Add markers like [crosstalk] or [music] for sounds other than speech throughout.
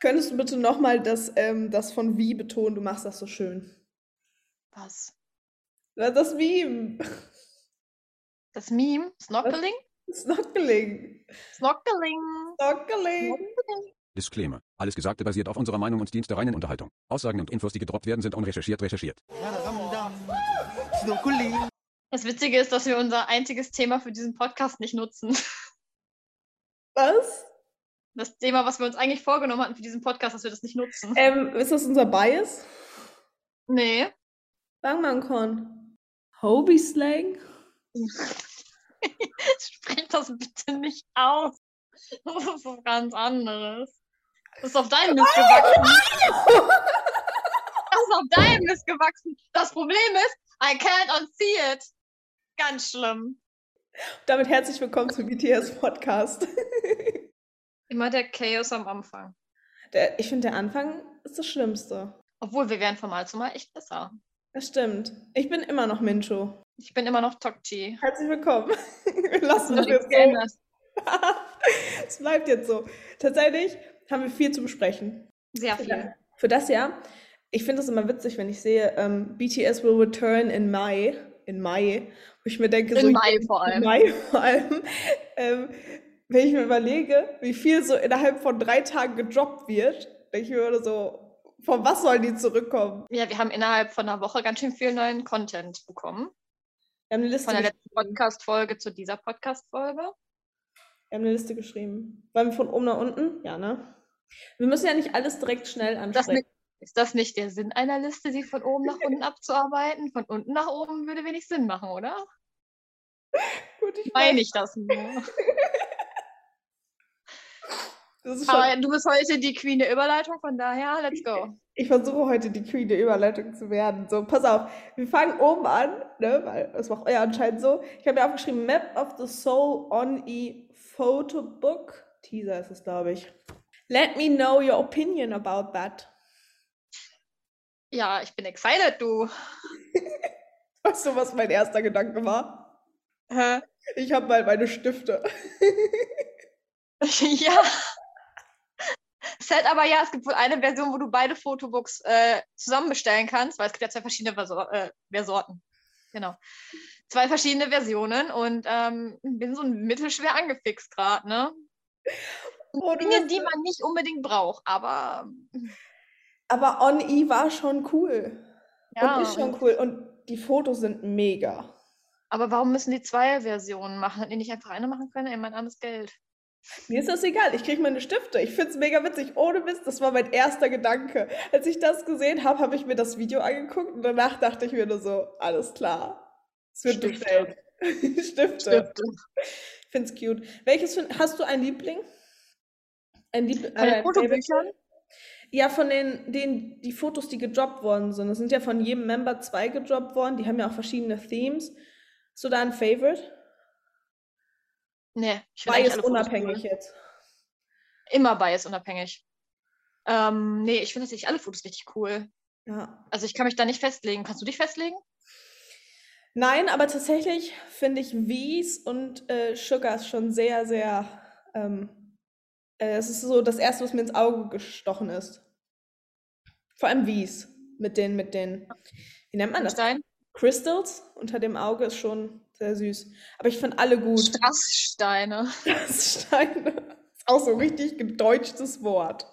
Könntest du bitte nochmal das, ähm, das von wie betonen? Du machst das so schön. Was? Das Meme. Das Meme? Snorkeling? Snorkeling. Snorkeling. Snorkeling. Disclaimer. Alles Gesagte basiert auf unserer Meinung und dient der reinen Unterhaltung. Aussagen und Infos, die gedroppt werden, sind unrecherchiert recherchiert. Das Witzige ist, dass wir unser einziges Thema für diesen Podcast nicht nutzen. Was? Das Thema, was wir uns eigentlich vorgenommen hatten für diesen Podcast, dass wir das nicht nutzen. Ähm, ist das unser Bias? Nee. Con. Hobie-Slang? [laughs] Sprich das bitte nicht aus. Das ist was ganz anderes. Das ist auf deinem Mist gewachsen. Das ist auf deinem Mist gewachsen. Das Problem ist, I can't unsee it. Ganz schlimm. Damit herzlich willkommen zum BTS Podcast. Immer der Chaos am Anfang. Der, ich finde, der Anfang ist das Schlimmste. Obwohl, wir werden von Mal zu Mal echt besser. Das stimmt. Ich bin immer noch Mincho. Ich bin immer noch Tokchi. Herzlich willkommen. [laughs] Wir lassen das jetzt so. [laughs] Es bleibt jetzt so. Tatsächlich haben wir viel zu besprechen. Sehr viel. Für das Jahr. Ich finde es immer witzig, wenn ich sehe, ähm, BTS will return in Mai. In Mai. Wo ich mir denke, so. In Mai vor In allem. Mai vor allem. [laughs] Ähm, wenn ich mir überlege, wie viel so innerhalb von drei Tagen gedroppt wird, denke ich mir so, von was sollen die zurückkommen? Ja, wir haben innerhalb von einer Woche ganz schön viel neuen Content bekommen. Wir haben eine Liste Von der letzten. Podcast-Folge zu dieser Podcast-Folge. Wir haben eine Liste geschrieben. Wollen wir von oben nach unten? Ja, ne? Wir müssen ja nicht alles direkt schnell ansprechen. ist das nicht der Sinn einer Liste, sie von oben nach unten [laughs] abzuarbeiten? Von unten nach oben würde wenig Sinn machen, oder? Gut, ich Meine ich das nur. [laughs] Aber du bist heute die Queen der Überleitung, von daher, let's go. ich versuche heute die Queen der Überleitung zu werden. So, pass auf, wir fangen oben an, ne, weil das macht ja anscheinend so. Ich habe mir aufgeschrieben, Map of the Soul on e Photo Book. Teaser ist es, glaube ich. Let me know your opinion about that. Ja, ich bin excited, du. [laughs] Weißt du, was mein erster Gedanke war? Hä? Ich habe mal meine Stifte. [laughs] ja. Set aber ja, es gibt wohl eine Version, wo du beide Fotobooks äh, zusammen bestellen kannst, weil es gibt ja zwei verschiedene Versor äh, Versorten. Genau. Zwei verschiedene Versionen und ähm, bin so mittelschwer angefixt gerade, ne? Oh, Dinge, die man nicht unbedingt braucht, aber Aber On E war schon cool. ja. Und ist schon cool. Und die Fotos sind mega. Aber warum müssen die zwei Versionen machen? Hätten die nicht einfach eine machen können? Ey, mein armes Geld. Mir ist das egal, ich kriege meine Stifte. Ich finde es mega witzig. Ohne Mist, das war mein erster Gedanke. Als ich das gesehen habe, habe ich mir das Video angeguckt und danach dachte ich mir nur so, alles klar. Es wird Stifte. bestellt. [laughs] Stifte. Stifte. Ich finde es cute. Welches find, hast du ein Liebling? Ein Lieb Von den äh, Fotobüchern? Ja, von den, den, die Fotos, die gedroppt worden sind. Es sind ja von jedem Member zwei gedroppt worden. Die haben ja auch verschiedene Themes. Hast du da ein Favorite? Nee, ich finde eigentlich Bias unabhängig jetzt. Immer bias unabhängig. Ähm, nee, ich finde tatsächlich alle Fotos richtig cool. Ja. Also ich kann mich da nicht festlegen. Kannst du dich festlegen? Nein, aber tatsächlich finde ich Wies und äh, Sugars schon sehr, sehr. Ähm, äh, es ist so das erste, was mir ins Auge gestochen ist. Vor allem Wies mit den, mit den, wie nennt man das? Stein? Crystals unter dem Auge ist schon sehr süß. Aber ich finde alle gut. Strasssteine. [laughs] Das Steine. Ist auch so ein richtig gedeutschtes Wort.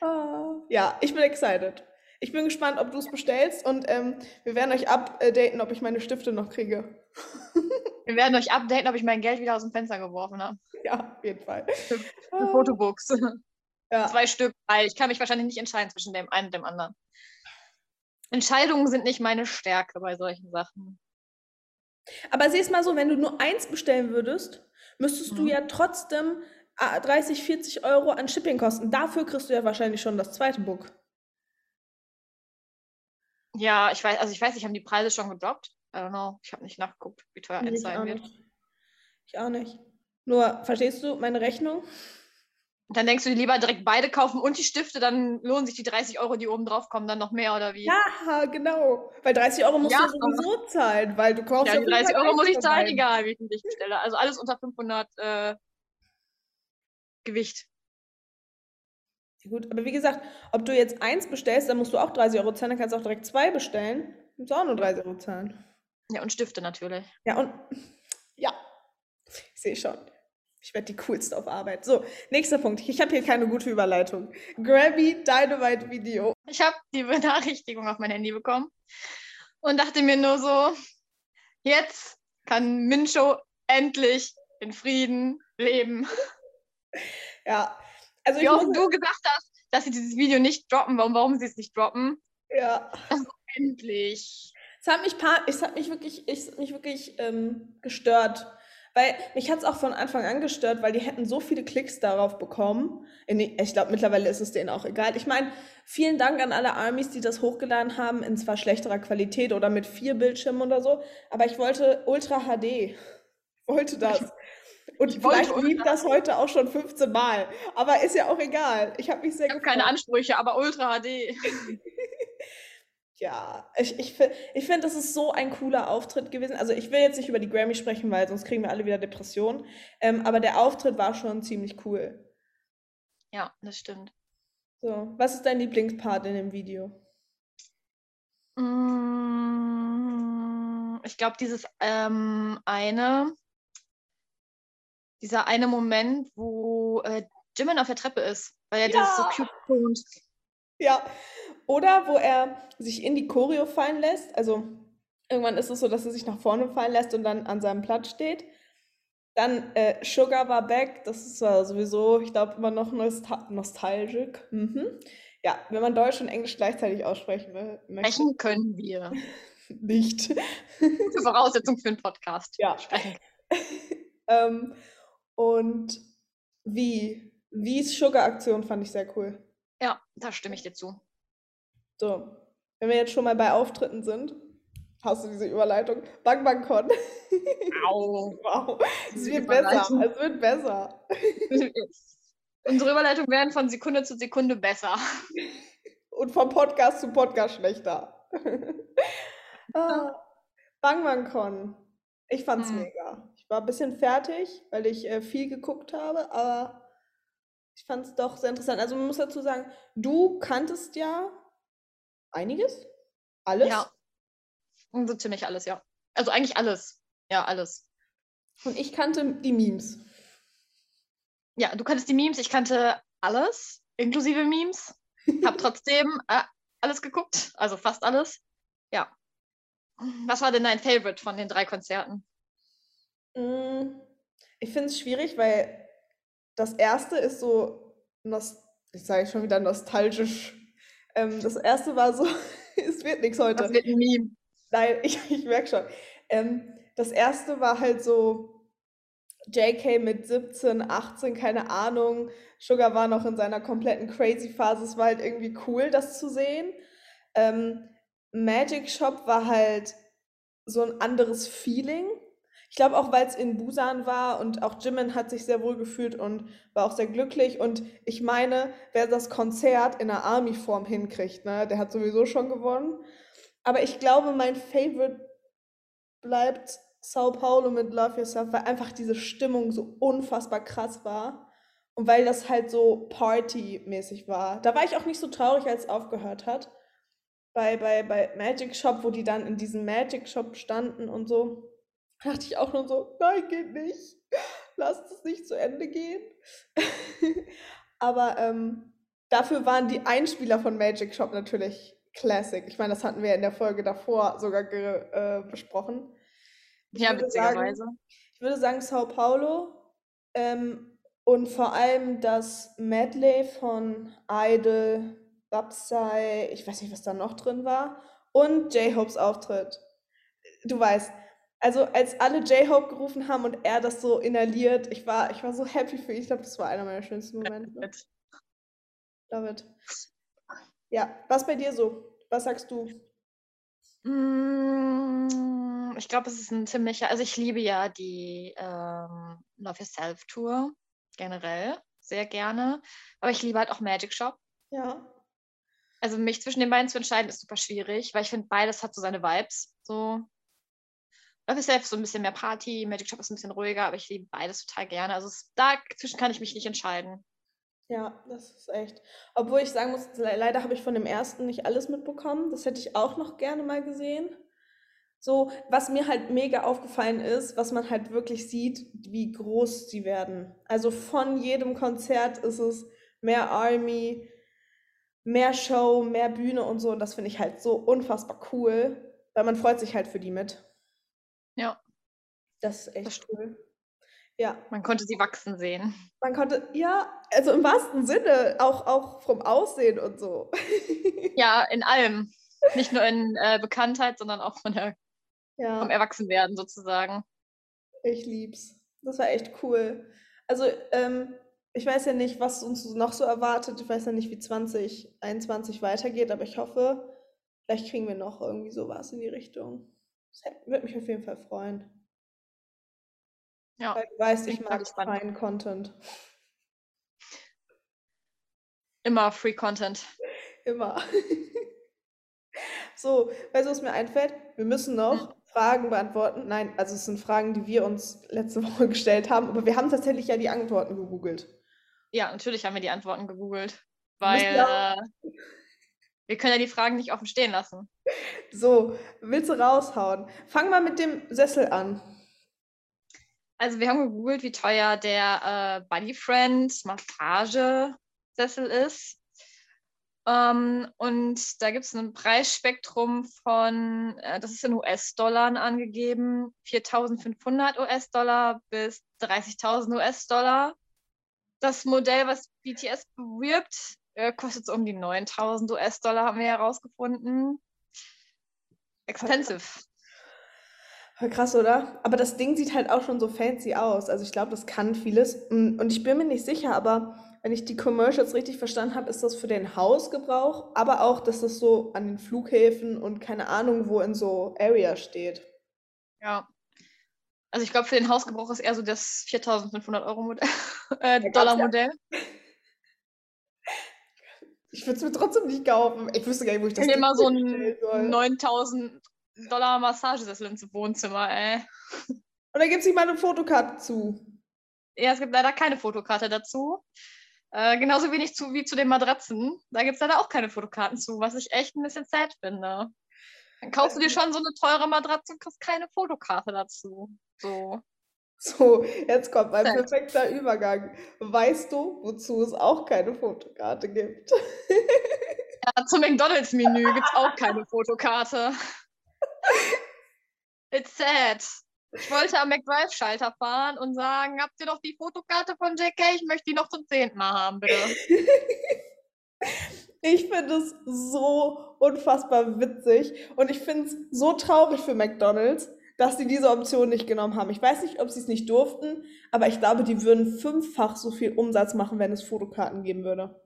Ah, Ja, ich bin excited. Ich bin gespannt, ob du es bestellst und ähm, wir werden euch updaten, ob ich meine Stifte noch kriege. [laughs] Wir werden euch updaten, ob ich mein Geld wieder aus dem Fenster geworfen habe. Ja, auf jeden Fall. Für Ah, Fotobooks. ja. Zwei Stück, weil ich kann mich wahrscheinlich nicht entscheiden zwischen dem einen und dem anderen. Entscheidungen sind nicht meine Stärke bei solchen Sachen. Aber siehst mal so, wenn du nur eins bestellen würdest, müsstest du Mhm. ja trotzdem ah, 30, 40 Euro an Shipping kosten. Dafür kriegst du ja wahrscheinlich schon das zweite Book. Ja, ich weiß, also ich weiß, ich habe die Preise schon gedroppt. I don't know. Ich habe nicht nachgeguckt, wie teuer Nee, eins sein wird. nicht. Ich auch nicht. Nur, verstehst du meine Rechnung? Dann denkst du, lieber direkt beide kaufen und die Stifte, dann lohnen sich die 30 Euro, die oben drauf kommen, dann noch mehr oder wie? Ja, genau. Weil 30 Euro musst Ja, du sowieso zahlen, weil du kaufst Ja, die jeden 30 Fall Euro muss ich zahlen, egal wie ich Gewicht bestelle. Also alles unter 500 äh, Gewicht. Gut, aber wie gesagt, ob du jetzt eins bestellst, dann musst du auch 30 Euro zahlen, dann kannst du auch direkt zwei bestellen. Musst du auch nur 30 Euro zahlen. Ja, und Stifte natürlich. Ja, und ja, ich sehe schon. Ich werde die coolste auf Arbeit. So, nächster Punkt. Ich habe hier keine gute Überleitung. Grabby Dynamite Video. Ich habe die Benachrichtigung auf mein Handy bekommen und dachte mir nur so, jetzt kann Mincho endlich in Frieden leben. [laughs] Ja, also ich Wie auch du gesagt hast, dass sie dieses Video nicht droppen, warum, warum sie es nicht droppen. ja. Endlich. Es hat mich, es hat mich wirklich, es hat mich wirklich ähm, gestört. Weil mich hat es auch von Anfang an gestört, weil die hätten so viele Klicks darauf bekommen. Ich glaube, mittlerweile ist es denen auch egal. Ich meine, vielen Dank an alle Armies, die das hochgeladen haben, in zwar schlechterer Qualität oder mit vier Bildschirmen oder so, aber ich wollte Ultra HD. Ich wollte das. [laughs] Und ich wollte vielleicht Ultra das heute auch schon 15 Mal. Aber ist ja auch egal. Ich habe mich sehr Ich habe keine. Ansprüche, aber Ultra HD. [laughs] Ja, ich, ich, ich finde, das ist so ein cooler Auftritt gewesen. Also ich will jetzt nicht über die Grammy sprechen, weil sonst kriegen wir alle wieder Depressionen. Ähm, aber der Auftritt war schon ziemlich cool. Ja, das stimmt. So, was ist dein Lieblingspart in dem Video? Mm, Ich glaube, dieses ähm, eine, dieser eine Moment, wo äh, Jimin auf der Treppe ist, weil er das so Ja. cute tont. Ja, oder wo er sich in die Choreo fallen lässt. Also irgendwann ist es so, dass er sich nach vorne fallen lässt und dann an seinem Platz steht. Dann äh, Sugar war back. Das ist äh, sowieso, ich glaube, immer noch nostal nostalgisch. Mhm. Ja, wenn man Deutsch und Englisch gleichzeitig aussprechen will, möchte. Sprechen können wir. [laughs] Nicht. Gute Voraussetzung für einen Podcast. Ja. Sprechen. [laughs] ähm, und wie? Wie's Sugar-Aktion fand ich sehr cool. Ja, da stimme ich dir zu. So, wenn wir jetzt schon mal bei Auftritten sind, hast du diese Überleitung? Bang Bang Con. Au. [laughs] wow, es wird besser, es wird besser. Unsere Überleitungen werden von Sekunde zu Sekunde besser. Und vom Podcast zu Podcast schlechter. [laughs] ah, Bang Bang Con. Ich fand's Mhm. mega. Ich war ein bisschen fertig, weil ich äh, viel geguckt habe, aber ich fand's doch sehr interessant. Also man muss dazu sagen, du kanntest ja einiges? Alles? Ja. So ziemlich alles, ja. Also eigentlich alles. Ja, alles. Und ich kannte die Memes. Ja, du kanntest die Memes, ich kannte alles, inklusive Memes. Hab [laughs] trotzdem äh, alles geguckt, also fast alles. Ja. Was war denn dein Favorite von den drei Konzerten? Mm, Ich finde es schwierig, weil das erste ist so, nost ich sage schon wieder nostalgisch. Ähm, das erste war so, [laughs] es wird nichts heute. Das wird ein Meme. Nein, [laughs] ich, ich merke schon. Ähm, das erste war halt so JK mit 17, 18, keine Ahnung. Sugar war noch in seiner kompletten Crazy-Phase. Es war halt irgendwie cool, das zu sehen. Ähm, Magic Shop war halt so ein anderes Feeling. Ich glaube auch, weil es in Busan war und auch Jimin hat sich sehr wohl gefühlt und war auch sehr glücklich. Und ich meine, wer das Konzert in der Army-Form hinkriegt, ne, der hat sowieso schon gewonnen. Aber ich glaube, mein Favorite bleibt Sao Paulo mit Love Yourself, weil einfach diese Stimmung so unfassbar krass war. Und weil das halt so Party-mäßig war. Da war ich auch nicht so traurig, als es aufgehört hat. Bei, bei, bei Magic Shop, wo die dann in diesem Magic Shop standen und so, dachte ich auch nur so, nein, geht nicht. Lasst es nicht zu Ende gehen. [laughs] Aber ähm, dafür waren die Einspieler von Magic Shop natürlich Classic. Ich meine, das hatten wir in der Folge davor sogar äh, besprochen. Ich Ja, würde sagen, witzigerweise. ich würde sagen Sao Paulo ähm, und vor allem das Medley von Idol, Babsai, ich weiß nicht, was da noch drin war, und J-Hopes Auftritt. Du weißt, also als alle J-Hope gerufen haben und er das so inhaliert, ich war, ich war so happy für ihn. Ich glaube, das war einer meiner schönsten Momente. David. Ja, was bei dir so? Was sagst du? Mm, Ich glaube, es ist ein ziemlicher, also ich liebe ja die ähm, Love Yourself Tour generell sehr gerne, aber ich liebe halt auch Magic Shop. Ja. Also mich zwischen den beiden zu entscheiden ist super schwierig, weil ich finde, beides hat so seine Vibes. So Yourself ist so ein bisschen mehr Party, Magic Shop ist ein bisschen ruhiger, aber ich liebe beides total gerne. Also dazwischen kann ich mich nicht entscheiden. Ja, das ist echt. Obwohl ich sagen muss, le leider habe ich von dem ersten nicht alles mitbekommen. Das hätte ich auch noch gerne mal gesehen. So, was mir halt mega aufgefallen ist, was man halt wirklich sieht, wie groß sie werden. Also von jedem Konzert ist es mehr Army, mehr Show, mehr Bühne und so. Und das finde ich halt so unfassbar cool, weil man freut sich halt für die mit. Ja, Das ist das echt stimmt. cool. Ja, Man konnte sie wachsen sehen. man konnte, ja, also im wahrsten Sinne, auch, auch vom Aussehen und so. [laughs] Ja, in allem. Nicht nur in äh, Bekanntheit, sondern auch von der, vom Ja, Erwachsenwerden sozusagen. ich lieb's. Das war echt cool. Also, ähm, ich weiß ja nicht, was uns noch so erwartet. Ich weiß ja nicht, wie 2021 weitergeht, aber ich hoffe, vielleicht kriegen wir noch irgendwie sowas in die Richtung. Das würde mich auf jeden Fall freuen. Ja, Weil du weißt, ich ich mag freien Content. Immer Free Content. [laughs] Immer. [laughs] So, weißt du, was mir einfällt? Wir müssen noch Hm. Fragen beantworten. Nein, also es sind Fragen, die wir uns letzte [laughs] Woche gestellt haben, aber wir haben tatsächlich ja die Antworten gegoogelt. Ja, natürlich haben wir die Antworten gegoogelt. Weil äh, wir können ja die Fragen nicht offen stehen lassen. So, willst du raushauen? Fang mal mit dem Sessel an. Also wir haben gegoogelt, wie teuer der äh, Buddy Friend Massagesessel ist. Ähm, und da gibt es ein Preisspektrum von, äh, das ist in US-Dollar angegeben, 4.500 US-Dollar bis 30.000 US-Dollar. Das Modell, was BTS bewirbt, äh, kostet so um die 9.000 US-Dollar, haben wir herausgefunden. Expensive. Voll Krass, oder? Aber das Ding sieht halt auch schon so fancy aus. Also ich glaube, das kann vieles. Mm, Und ich bin mir nicht sicher, aber wenn ich die Commercials richtig verstanden habe, ist das für den Hausgebrauch, aber auch, dass das so an den Flughäfen und keine Ahnung, wo in so Area steht. Ja. Also ich glaube, für den Hausgebrauch ist eher so das 4.500 Euro Modell, [laughs] äh, Dollar ja, Modell. [laughs] ich würde es mir trotzdem nicht kaufen. Ich wüsste gar nicht, wo ich Ich das nehme Ding mal so einen soll. 9.000 Dollar Massagesessel ins Wohnzimmer, ey. Und da gibt es nicht mal eine Fotokarte zu. Ja, es gibt leider keine Fotokarte dazu. Äh, genauso wenig zu, wie zu den Matratzen. Da gibt es leider auch keine Fotokarten zu, was ich echt ein bisschen sad finde. Dann kaufst du dir schon so eine teure Matratze und kriegst keine Fotokarte dazu. So. So, jetzt kommt mein perfekter Übergang. Weißt du, wozu es auch keine Fotokarte gibt? [laughs] Ja, zum McDonalds-Menü gibt es auch keine Fotokarte. It's sad. Ich wollte am McDrive-Schalter fahren und sagen, habt ihr noch die Fotokarte von JK? Ich möchte die noch zum zehnten Mal haben, bitte. [laughs] Ich finde es so unfassbar witzig und ich finde es so traurig für McDonald's, dass sie diese Option nicht genommen haben. Ich weiß nicht, ob sie es nicht durften, aber ich glaube, die würden fünffach so viel Umsatz machen, wenn es Fotokarten geben würde.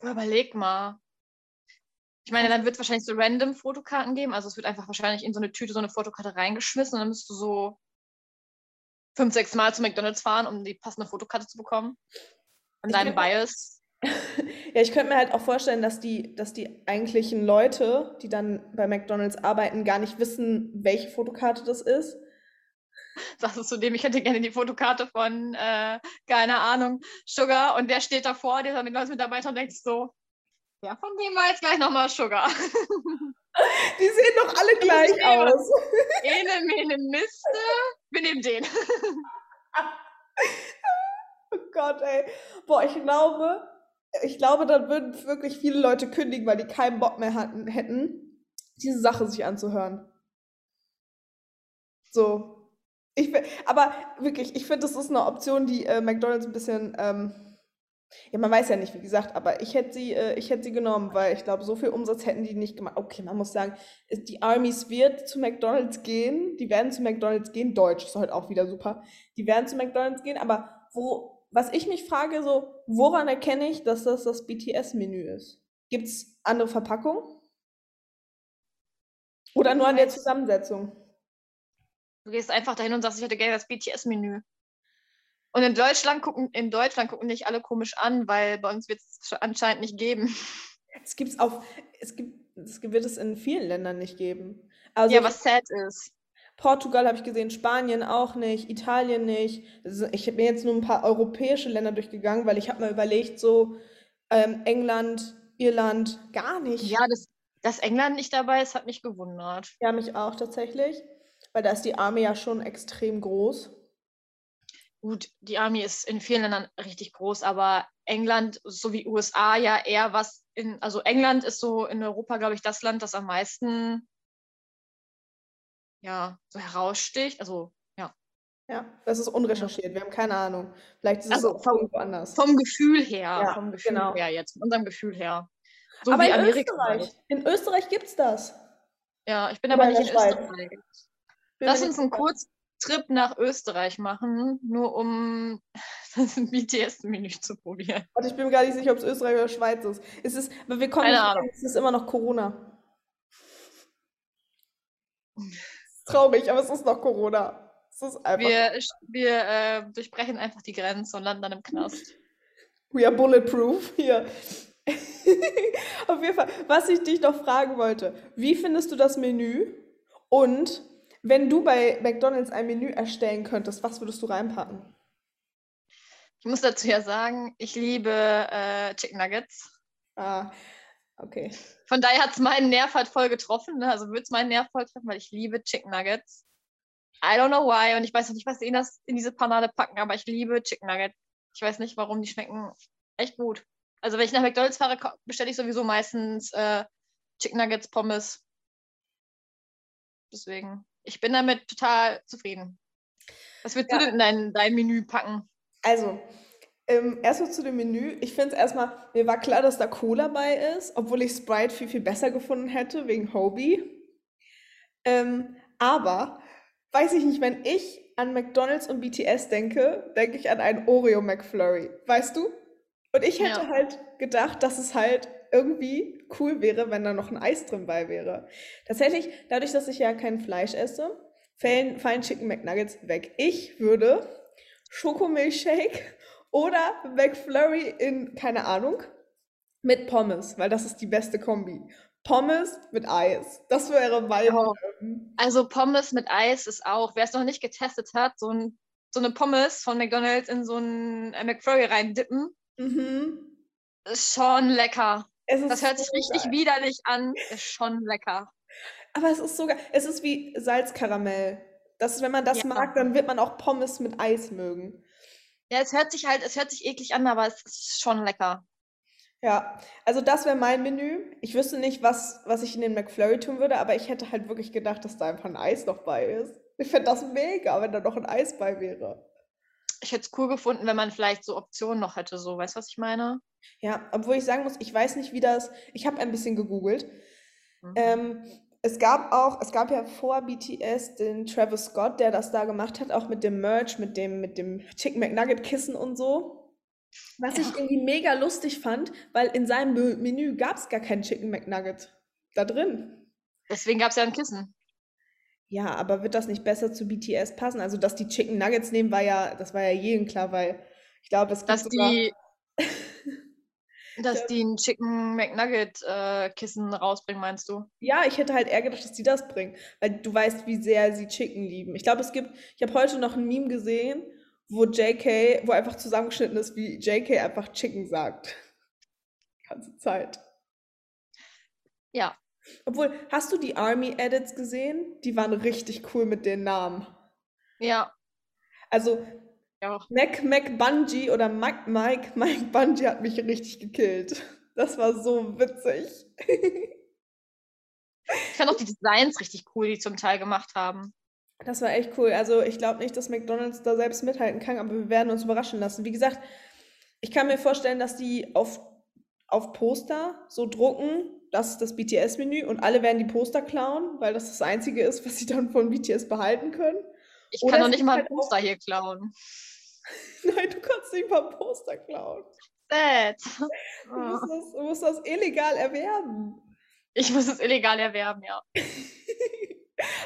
Überleg mal. Ich meine, dann wird es wahrscheinlich so random Fotokarten geben. Also es wird einfach wahrscheinlich in so eine Tüte so eine Fotokarte reingeschmissen und dann müsst du so fünf, sechs Mal zu McDonalds fahren, um die passende Fotokarte zu bekommen. An deinem Bias. [laughs] ja, ich könnte mir halt auch vorstellen, dass die, dass die eigentlichen Leute, die dann bei McDonald's arbeiten, gar nicht wissen, welche Fotokarte das ist. Sagst du zu dem, ich hätte gerne die Fotokarte von, äh, keine Ahnung, Sugar und der steht davor, dieser McDonalds-Mitarbeiter und denkt so, ja, von dem war jetzt gleich nochmal Sugar. [laughs] Die sehen doch alle Ich gleich nehme aus. [laughs] Ene, mene, Miste. Wir nehmen den. Oh Gott, ey. Boah, ich glaube, ich glaube, dann würden wirklich viele Leute kündigen, weil die keinen Bock mehr hatten, hätten, diese Sache sich anzuhören. So. Ich, aber wirklich, ich finde, das ist eine Option, die äh, McDonald's ein bisschen, ähm, ja, man weiß ja nicht, wie gesagt, aber ich hätte sie, äh, ich sie genommen, weil ich glaube, so viel Umsatz hätten die nicht gemacht. Okay, man muss sagen, die Armies wird zu McDonald's gehen, die werden zu McDonald's gehen, Deutsch ist halt auch wieder super, die werden zu McDonald's gehen, aber wo, was ich mich frage, so, woran erkenne ich, dass das das BTS-Menü ist? Gibt es andere Verpackungen? Oder nur an der Zusammensetzung? Du gehst einfach dahin und sagst, ich hätte gerne das BTS-Menü. Und in Deutschland gucken, in Deutschland gucken dich alle komisch an, weil bei uns wird es anscheinend nicht geben. Es gibt's auf, es gibt, es wird es in vielen Ländern nicht geben. Also Ja, was sad ist. Portugal habe ich gesehen, Spanien auch nicht, Italien nicht. Ich bin jetzt nur ein paar europäische Länder durchgegangen, weil ich habe mir überlegt, so ähm, England, Irland, gar nicht. Ja, das, dass England nicht dabei ist, hat mich gewundert. Ja, mich auch tatsächlich, weil da ist die Armee ja schon extrem groß. Gut, die Army ist in vielen Ländern richtig groß, aber England sowie USA ja eher was in, also England ist so in Europa, glaube ich, das Land, das am meisten ja, so heraussticht. Also, ja. Ja, das ist unrecherchiert. Wir haben keine Ahnung. Vielleicht ist Also es auch vom- irgendwo anders. Vom Gefühl her, Ja, vom Gefühl genau. her jetzt, von unserem Gefühl her. So Aber in Amerika. Österreich, halt. in Österreich gibt es das. Ja, ich bin Oder aber nicht in Schweiz. Österreich. Lass uns einen. Kurztrip nach Österreich machen, nur um [laughs] das BTS-Menü zu probieren. Warte, ich bin mir gar nicht sicher, ob es Österreich oder Schweiz ist. Es ist, aber wir kommen Keine nicht Ahnung. es ist immer noch Corona. [laughs] Traurig, aber es ist noch Corona. Es ist einfach. Wir, wir äh, durchbrechen einfach die Grenze und landen dann im Knast. We are bulletproof hier. [laughs] Auf jeden Fall, was ich dich noch fragen wollte, wie findest du das Menü? Und wenn du bei McDonald's ein Menü erstellen könntest, was würdest du reinpacken? Ich muss dazu ja sagen, ich liebe äh, Chicken Nuggets. Ah, okay. Von daher hat es meinen Nerv halt voll getroffen. Ne? Also würde es meinen Nerv voll treffen, weil ich liebe Chicken Nuggets. I don't know why. Und ich weiß noch nicht, was sie in, das, in diese Panade packen, aber ich liebe Chicken Nuggets. Ich weiß nicht, warum die schmecken echt gut. Also wenn ich nach McDonalds fahre, bestelle ich sowieso meistens äh, Chicken Nuggets, Pommes. Deswegen, ich bin damit total zufrieden. Was würdest Ja. du denn in dein, dein Menü packen? Also, ähm, erstmal zu dem Menü. Ich finde es erstmal, mir war klar, dass da Cola bei ist, obwohl ich Sprite viel, viel besser gefunden hätte, wegen Hobie. Ähm, aber, weiß ich nicht, wenn ich an McDonald's und BTS denke, denke ich an einen Oreo McFlurry. Weißt du? Und ich hätte Ja. halt gedacht, dass es halt irgendwie cool wäre, wenn da noch ein Eis drin bei wäre. Tatsächlich, dadurch, dass ich ja kein Fleisch esse, fallen, fallen Chicken McNuggets weg. Ich würde Schokomilchshake oder McFlurry in, keine Ahnung, mit Pommes, weil das ist die beste Kombi. Pommes mit Eis. Das wäre mein. Oh. Also Pommes mit Eis ist auch, wer es noch nicht getestet hat, so, ein, so eine Pommes von McDonald's in so einen äh, McFlurry reindippen, Mhm. ist schon lecker. Das hört sich so richtig geil. widerlich an, ist schon lecker. Aber es ist sogar, es ist wie Salzkaramell. Das wenn man das Ja. mag, dann wird man auch Pommes mit Eis mögen. Ja, es hört sich halt, es hört sich eklig an, aber es ist schon lecker. Ja, also das wäre mein Menü. Ich wüsste nicht, was, was ich in den McFlurry tun würde, aber ich hätte halt wirklich gedacht, dass da einfach ein Eis noch bei ist. Ich fände das mega, wenn da noch ein Eis bei wäre. Ich hätte es cool gefunden, wenn man vielleicht so Optionen noch hätte, so, weißt du, was ich meine? Ja, obwohl ich sagen muss, ich weiß nicht, wie das. Ich habe ein bisschen gegoogelt. Mhm. Ähm, es gab auch, es gab ja vor BTS den Travis Scott, der das da gemacht hat, auch mit dem Merch, mit dem, mit dem Chicken McNugget Kissen und so. Was ich Ja. irgendwie mega lustig fand, weil in seinem Menü gab es gar kein Chicken McNugget da drin. Deswegen gab es ja ein Kissen. Ja, aber wird das nicht besser zu BTS passen? Also, dass die Chicken Nuggets nehmen, war ja, das war ja jedem klar, weil ich glaube, es gibt Dass sogar. die, [laughs] dass Ja. die ein Chicken McNugget äh, Kissen rausbringen, meinst du? Ja, ich hätte halt eher gedacht, dass die das bringen, weil du weißt, wie sehr sie Chicken lieben. Ich glaube, es gibt, ich habe heute noch ein Meme gesehen, wo JK, wo einfach zusammengeschnitten ist, wie JK einfach Chicken sagt. Die ganze Zeit. Ja. Obwohl, hast du die Army Edits gesehen? Die waren richtig cool mit den Namen. Ja. Also, Ja. Mac Mac Bungie oder Mike Mike Mike Bungie hat mich richtig gekillt. Das war so witzig. Ich fand auch die Designs richtig cool, die zum Teil gemacht haben. Das war echt cool. Also ich glaube nicht, dass McDonald's da selbst mithalten kann, aber wir werden uns überraschen lassen. Wie gesagt, ich kann mir vorstellen, dass die auf, auf Poster so drucken, das ist das BTS-Menü und alle werden die Poster klauen, weil das das Einzige ist, was sie dann von BTS behalten können. Ich Oder kann doch nicht mal halt ein auch- Poster hier klauen. [laughs] Nein, du kannst nicht mal Poster klauen. Sad. [laughs] Du musst das, du musst das illegal erwerben. Ich muss es illegal erwerben, ja. [laughs]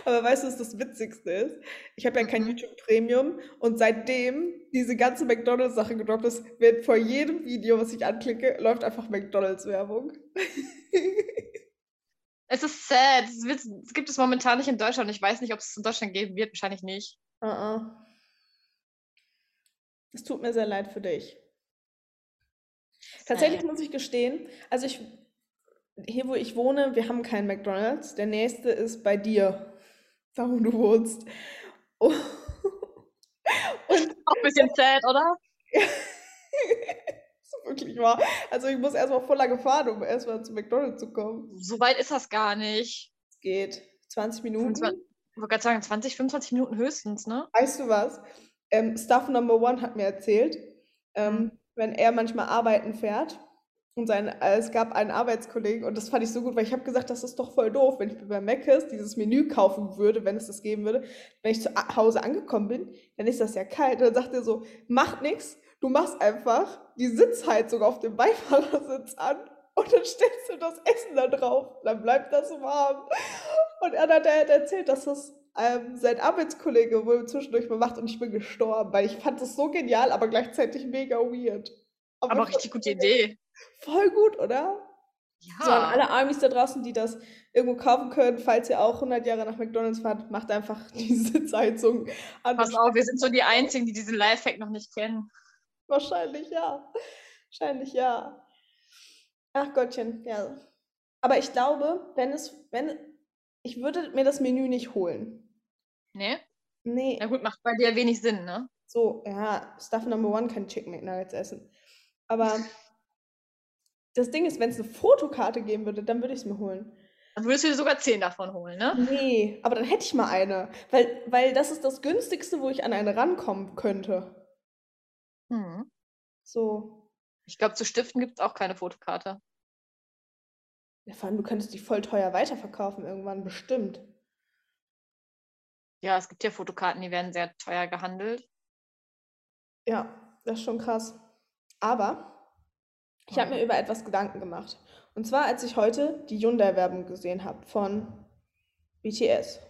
Aber weißt du, was das Witzigste ist? Ich habe ja kein Mhm. YouTube Premium und seitdem diese ganze McDonalds-Sache gedroppt ist, wird vor jedem Video, was ich anklicke, läuft einfach McDonalds-Werbung. Es ist sad. Es, wird, es gibt es momentan nicht in Deutschland. Ich weiß nicht, ob es in Deutschland geben wird. Wahrscheinlich nicht. Uh -uh. Es tut mir sehr leid für dich. Tatsächlich muss ich gestehen, also ich, hier wo ich wohne, wir haben keinen McDonald's. Der nächste ist bei dir, [laughs] da wo du wohnst. [laughs] Und, Auch ein bisschen sad, oder? [laughs] ist wirklich wahr. Also ich muss erstmal voll lange fahren, um erstmal zu McDonald's zu kommen. So weit ist das gar nicht. Es geht. 20 Minuten. 25 Ich wollte gerade sagen, 20, 25 Minuten höchstens, ne? Weißt du was? Ähm, Stuff Number One hat mir erzählt, ähm, Mhm. wenn er manchmal arbeiten fährt und sein, äh, es gab einen Arbeitskollegen und das fand ich so gut, weil ich habe gesagt, das ist doch voll doof, wenn ich mir bei Mc's dieses Menü kaufen würde, wenn es das geben würde. Wenn ich zu Hause angekommen bin, dann ist das ja kalt. Und dann sagt er so, macht nichts, du machst einfach die Sitzheizung auf dem Beifahrersitz an und dann stellst du das Essen da drauf. Dann bleibt das warm. Und er hat halt erzählt, dass das ähm, sein Arbeitskollege wohl zwischendurch mal macht und ich bin gestorben, weil ich fand das so genial, aber gleichzeitig mega weird. Aber fand richtig gute Idee. Voll gut, oder? So an Ja. alle Armies da draußen, die das irgendwo kaufen können, falls ihr auch 100 Jahre nach McDonald's fahrt, macht einfach [laughs] die Sitzheizung an. Pass auf, wir sind so die Einzigen, die diesen Lifehack noch nicht kennen. Wahrscheinlich ja. Wahrscheinlich ja. Ach Gottchen, ja. Aber ich glaube, wenn es, wenn, ich würde mir das Menü nicht holen. Ne? Nee, Na gut, macht bei dir wenig Sinn, ne? so, ja, Stuff Number One kann Chicken McNuggets essen. Aber [laughs] das Ding ist, wenn es eine Fotokarte geben würde, dann würde ich es mir holen. Dann würdest du dir sogar 10 davon holen, ne? Nee, aber dann hätte ich mal eine. Weil, weil das ist das günstigste, wo ich an eine rankommen könnte. Hm. So. Ich glaube, zu Stiften gibt es auch keine Fotokarte. Ja, vor allem, du könntest die voll teuer weiterverkaufen irgendwann, bestimmt. Ja, es gibt ja Fotokarten, die werden sehr teuer gehandelt. Ja, das ist schon krass. Aber ich habe mir über etwas Gedanken gemacht. Und zwar, als ich heute die Hyundai-Werbung gesehen habe von BTS.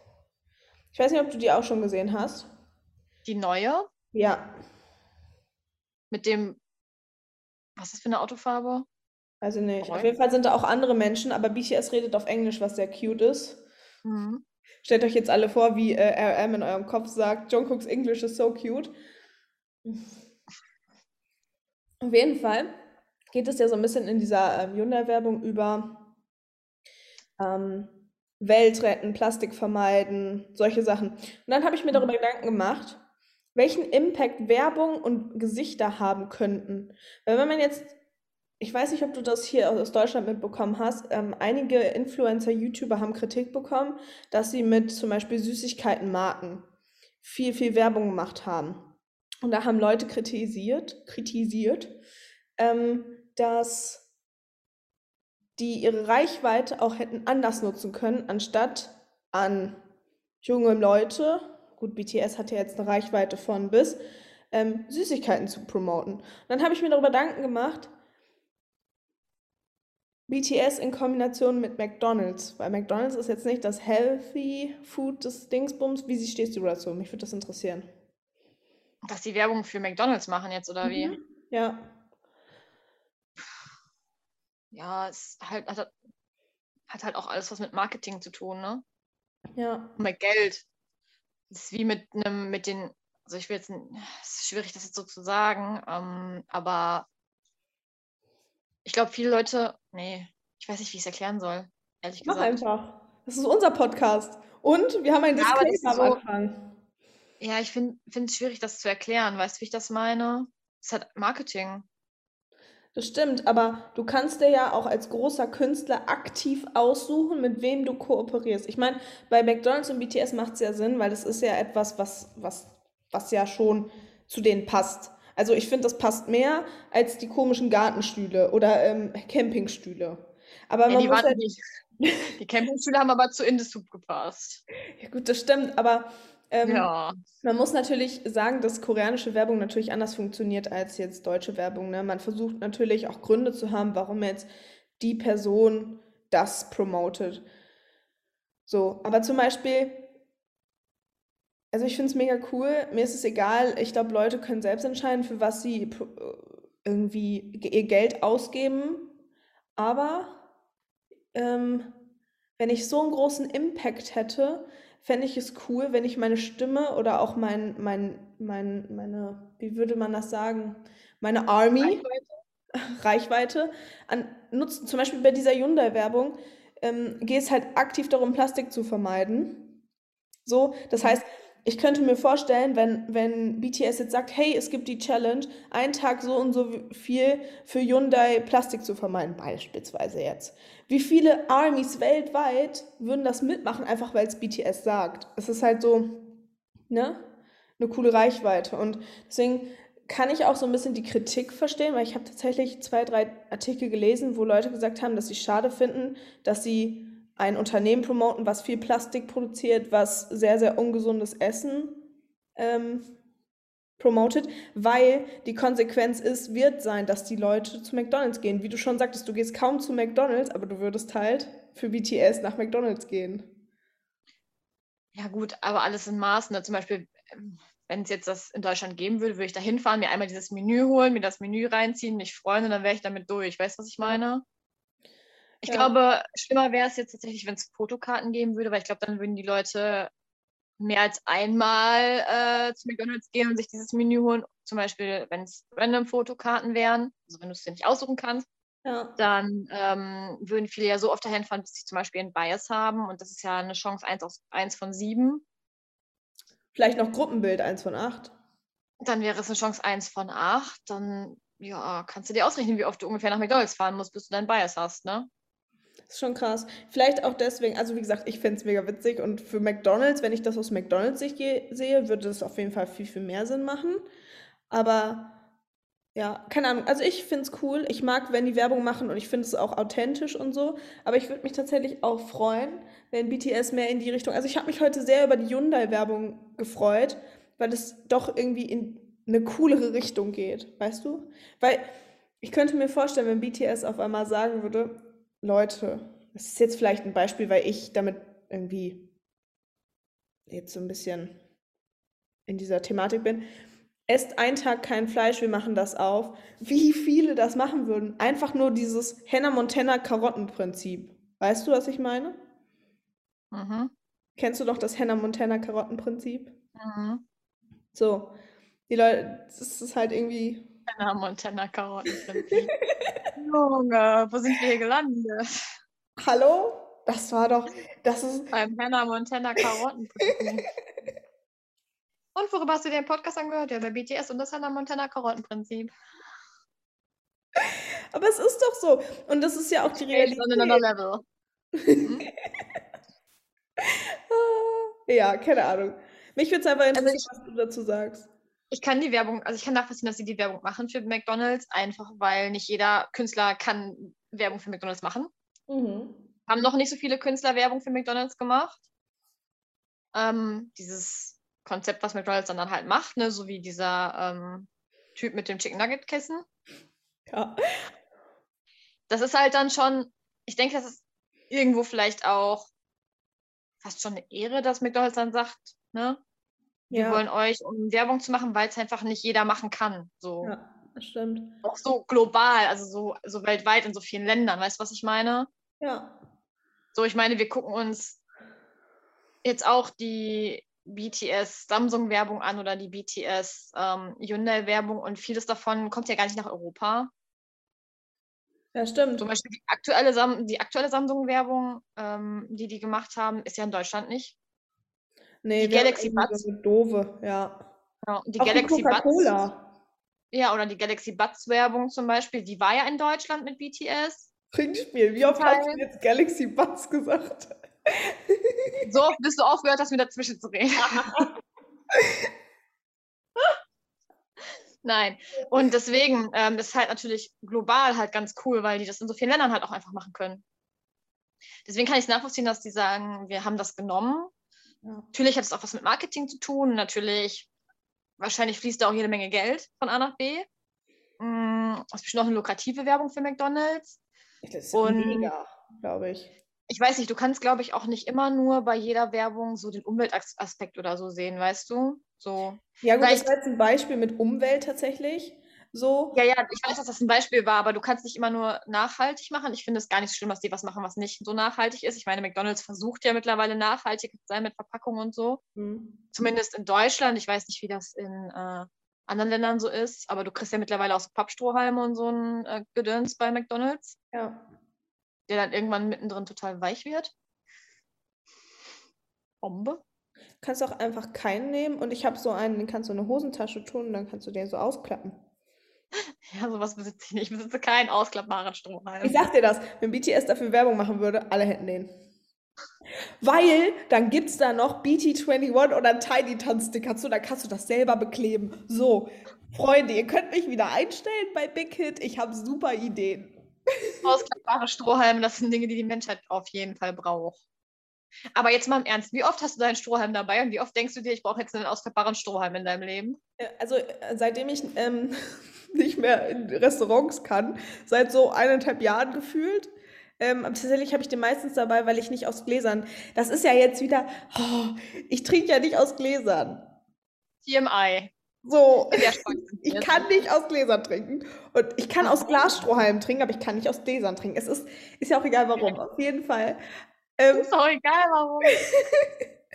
Ich weiß nicht, ob du die auch schon gesehen hast. Die neue Ja, mit dem, was ist das für eine Autofarbe? Ich nicht. Auf jeden Fall sind da auch andere Menschen, aber BTS redet auf Englisch, was sehr cute ist. Mhm. Stellt euch jetzt alle vor, wie äh, RM in eurem Kopf sagt, Jungkooks English is so cute. Auf jeden Fall geht es ja so ein bisschen in dieser ähm, Hyundai-Werbung über ähm, Welt retten, Plastik vermeiden, solche Sachen. Und dann habe ich mir darüber Gedanken gemacht, welchen Impact Werbung und Gesichter haben könnten. Weil wenn man jetzt, ich weiß nicht, ob du das hier aus Deutschland mitbekommen hast, ähm, einige Influencer, YouTuber haben Kritik bekommen, dass sie mit zum Beispiel Süßigkeitenmarken viel, viel Werbung gemacht haben. Und da haben Leute kritisiert, kritisiert, ähm, dass die ihre Reichweite auch hätten anders nutzen können, anstatt an junge Leute, gut, BTS hat ja jetzt eine Reichweite von bis, ähm, Süßigkeiten zu promoten. Und dann habe ich mir darüber Gedanken gemacht, BTS in Kombination mit McDonald's, weil McDonald's ist jetzt nicht das Healthy Food des Dingsbums. Wie stehst du dazu? Mich würde das interessieren. Dass die Werbung für McDonalds machen jetzt, oder wie? Mhm. Ja. Ja, es halt, hat, hat halt auch alles was mit Marketing zu tun, ne? Ja. Und mit Geld. Das ist wie mit einem, mit den, also ich will jetzt, es ist schwierig, das jetzt so zu sagen, ähm, aber ich glaube, viele Leute, nee, ich weiß nicht, wie ich es erklären soll, ehrlich Mach gesagt. einfach. Das ist unser Podcast. Und wir haben ein Ja, Disclaimer am so- Anfang. Ja, ich finde es schwierig, das zu erklären. Weißt du, wie ich das meine? Es ist halt Marketing. Das stimmt, aber du kannst dir ja auch als großer Künstler aktiv aussuchen, mit wem du kooperierst. Ich meine, bei McDonald's und BTS macht es ja Sinn, weil das ist ja etwas, was, was, was ja schon zu denen passt. Also ich finde, das passt mehr als die komischen Gartenstühle oder ähm, Campingstühle. Aber Ja, man die, muss halt, die, die Campingstühle haben aber zu Indesoup gepasst. ja gut, das stimmt, aber ähm, Ja. Man muss natürlich sagen, dass koreanische Werbung natürlich anders funktioniert als jetzt deutsche Werbung. Ne? Man versucht natürlich auch Gründe zu haben, warum jetzt die Person das promotet. So, aber zum Beispiel, also ich finde es mega cool. Mir ist es egal. Ich glaube, Leute können selbst entscheiden, für was sie irgendwie ge- ihr Geld ausgeben. Aber ähm, wenn ich so einen großen Impact hätte, fände ich es cool, wenn ich meine Stimme oder auch mein, mein, mein, meine, wie würde man das sagen, meine Army, Reichweite. [laughs] Reichweite an nutzen. Zum Beispiel bei dieser Hyundai-Werbung ähm, geht es halt aktiv darum, Plastik zu vermeiden. So, das heißt, ich könnte mir vorstellen, wenn, wenn BTS jetzt sagt, hey, es gibt die Challenge, einen Tag so und so viel für Hyundai Plastik zu vermeiden, beispielsweise jetzt. Wie viele Armies weltweit würden das mitmachen, einfach weil es BTS sagt? Es ist halt so, ne? Eine coole Reichweite. Und deswegen kann ich auch so ein bisschen die Kritik verstehen, weil ich habe tatsächlich zwei, drei Artikel gelesen, wo Leute gesagt haben, dass sie schade finden, dass sie ein Unternehmen promoten, was viel Plastik produziert, was sehr, sehr ungesundes Essen ähm, promotet, weil die Konsequenz ist, wird sein, dass die Leute zu McDonald's gehen. Wie du schon sagtest, du gehst kaum zu McDonald's, aber du würdest halt für BTS nach McDonald's gehen. Ja, gut, aber alles in Maßen. Ne? Zum Beispiel, wenn es jetzt das in Deutschland geben würde, würde ich da hinfahren, mir einmal dieses Menü holen, mir das Menü reinziehen, mich freuen und dann wäre ich damit durch. Weißt du, was ich meine? Ich Ja. glaube, schlimmer wäre es jetzt tatsächlich, wenn es Fotokarten geben würde, weil ich glaube, dann würden die Leute mehr als einmal äh, zu McDonalds gehen und sich dieses Menü holen. Zum Beispiel, wenn es random Fotokarten wären, also wenn du es dir nicht aussuchen kannst, Ja. dann ähm, würden viele ja so oft dahin fahren, bis sie zum Beispiel einen Bias haben. Und das ist ja eine Chance 1 aus 1 von 7. Vielleicht noch Gruppenbild, eins von acht. Dann wäre es eine Chance 1 von 8. Dann ja, kannst du dir ausrechnen, wie oft du ungefähr nach McDonalds fahren musst, bis du deinen Bias hast, ne? Das ist schon krass. Vielleicht auch deswegen, also wie gesagt, ich fände es mega witzig und für McDonald's, wenn ich das aus McDonald's ge- sehe, würde das auf jeden Fall viel, viel mehr Sinn machen. Aber ja, keine Ahnung. Also ich finde es cool. Ich mag, wenn die Werbung machen und ich finde es auch authentisch und so. Aber ich würde mich tatsächlich auch freuen, wenn BTS mehr in die Richtung. Also ich habe mich heute sehr über die Hyundai-Werbung gefreut, weil es doch irgendwie in eine coolere Richtung geht, weißt du? Weil ich könnte mir vorstellen, wenn BTS auf einmal sagen würde, Leute, das ist jetzt vielleicht ein Beispiel, weil ich damit irgendwie jetzt so ein bisschen in dieser Thematik bin. Esst einen Tag kein Fleisch, wir machen das auf. Wie viele das machen würden? Einfach nur dieses Hannah Montana Karottenprinzip. Weißt du, was ich meine? Mhm. Kennst du doch das Hannah Montana Karottenprinzip? Mhm. So, die Leute, das ist halt irgendwie. Hannah Montana Karottenprinzip. [laughs] Junge, wo sind wir hier gelandet? Hallo? Das war doch, das ist, Beim Hannah Montana Karottenprinzip. [laughs] Und worüber hast du den Podcast angehört? Ja, bei BTS und das Hannah Montana Karottenprinzip. aber es ist doch so. Und das ist ja auch die Based on another Realität. level. [laughs] Ja, keine Ahnung. Mich würde es einfach interessieren, ich- was du dazu sagst. Ich kann die Werbung, also ich kann nachvollziehen, dass sie die Werbung machen für McDonalds, einfach weil nicht jeder Künstler kann Werbung für McDonalds machen. Mhm. Haben noch nicht so viele Künstler Werbung für McDonalds gemacht. Ähm, dieses Konzept, was McDonalds dann, dann halt macht, ne, so wie dieser ähm, Typ mit dem Chicken Nugget Kissen. Ja. Das ist halt dann schon, ich denke, das ist irgendwo vielleicht auch fast schon eine Ehre, dass McDonalds dann sagt, ne, wir Ja, wollen euch, um Werbung zu machen, weil es einfach nicht jeder machen kann. So. ja, das stimmt. Auch so global, also so, so weltweit in so vielen Ländern. Weißt du, was ich meine? Ja. So, ich meine, wir gucken uns jetzt auch die BTS Samsung-Werbung an oder die BTS ähm, Hyundai-Werbung und vieles davon kommt ja gar nicht nach Europa. Ja, stimmt. Zum Beispiel die aktuelle, Sam die aktuelle Samsung-Werbung, ähm, die die gemacht haben, ist ja in Deutschland nicht. Nee, die wir haben Galaxy Buds. doofe, ja. Genau. Die Auch die Galaxy Buds. Coca-Cola. Ja, oder die Galaxy Buds Werbung zum Beispiel, die war ja in Deutschland mit BTS. Trinkspiel. Wie oft hast du jetzt Galaxy Buds gesagt? So oft bist du aufgehört hast, mir dazwischen zu reden. [laughs] Nein. Und deswegen ähm, ist halt natürlich global halt ganz cool, weil die das in so vielen Ländern halt auch einfach machen können. Deswegen kann ich es nachvollziehen, dass die sagen, wir haben das genommen. Natürlich hat es auch was mit Marketing zu tun. Natürlich, wahrscheinlich fließt da auch jede Menge Geld von A nach B. Mm, Das ist bestimmt auch eine lukrative Werbung für McDonalds. Das ist Und- mega, glaube ich. Ich weiß nicht, du kannst, glaube ich, auch nicht immer nur bei jeder Werbung so den Umweltaspekt oder so sehen, weißt du? So. Ja, gut, das Vielleicht- war jetzt ein Beispiel mit Umwelt tatsächlich. So. Ja, ja, ich weiß, dass das ein Beispiel war, aber du kannst nicht immer nur nachhaltig machen. Ich finde es gar nicht schlimm, dass die was machen, was nicht so nachhaltig ist. Ich meine, McDonalds versucht ja mittlerweile nachhaltig zu sein mit Verpackung und so. Hm. Zumindest in Deutschland. Ich weiß nicht, wie das in äh, anderen Ländern so ist, aber du kriegst ja mittlerweile auch so Pappstrohhalme und so ein äh, Gedöns bei McDonalds, Ja. der dann irgendwann mittendrin total weich wird. Bombe. Kannst auch einfach keinen nehmen und ich habe so einen, den kannst du in eine Hosentasche tun und dann kannst du den so ausklappen. [laughs] Ja, sowas besitze ich nicht. Ich besitze keinen ausklappbaren Strohhalm. Ich sag dir das, wenn BTS dafür Werbung machen würde, alle hätten den. Weil dann gibt's da noch BT21 oder Tiny Tanzsticker zu, dann kannst du das selber bekleben. So, Freunde, ihr könnt mich wieder einstellen bei Big Hit. Ich habe super Ideen. [laughs] Ausklappbare Strohhalme, das sind Dinge, die die Menschheit auf jeden Fall braucht. Aber jetzt mal im Ernst, wie oft hast du deinen Strohhalm dabei und wie oft denkst du dir, ich brauche jetzt einen ausklappbaren Strohhalm in deinem Leben? Also, äh, seitdem ich ähm, [laughs] nicht mehr in Restaurants kann, seit so eineinhalb Jahren gefühlt, ähm, tatsächlich habe ich den meistens dabei, weil ich nicht aus Gläsern. Das ist ja jetzt wieder, oh, ich trinke ja nicht aus Gläsern. TMI. So, [laughs] ich kann nicht aus Gläsern trinken. Und ich kann aus Glasstrohhalmen trinken, aber ich kann nicht aus Gläsern trinken. Es ist, ist ja auch egal warum. Auf jeden Fall. Ähm, Ist doch egal, warum. [laughs]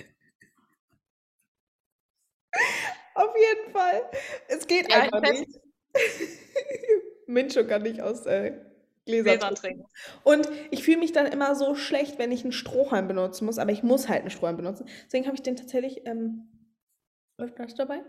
auf jeden Fall. Es geht Ja, einfach ich nicht. [laughs] Mincho kann nicht aus äh, Gläsern Gläser trinken. trinken. Und ich fühle mich dann immer so schlecht, wenn ich einen Strohhalm benutzen muss, aber ich muss halt einen Strohhalm benutzen. Deswegen habe ich den tatsächlich ähm, öfters dabei.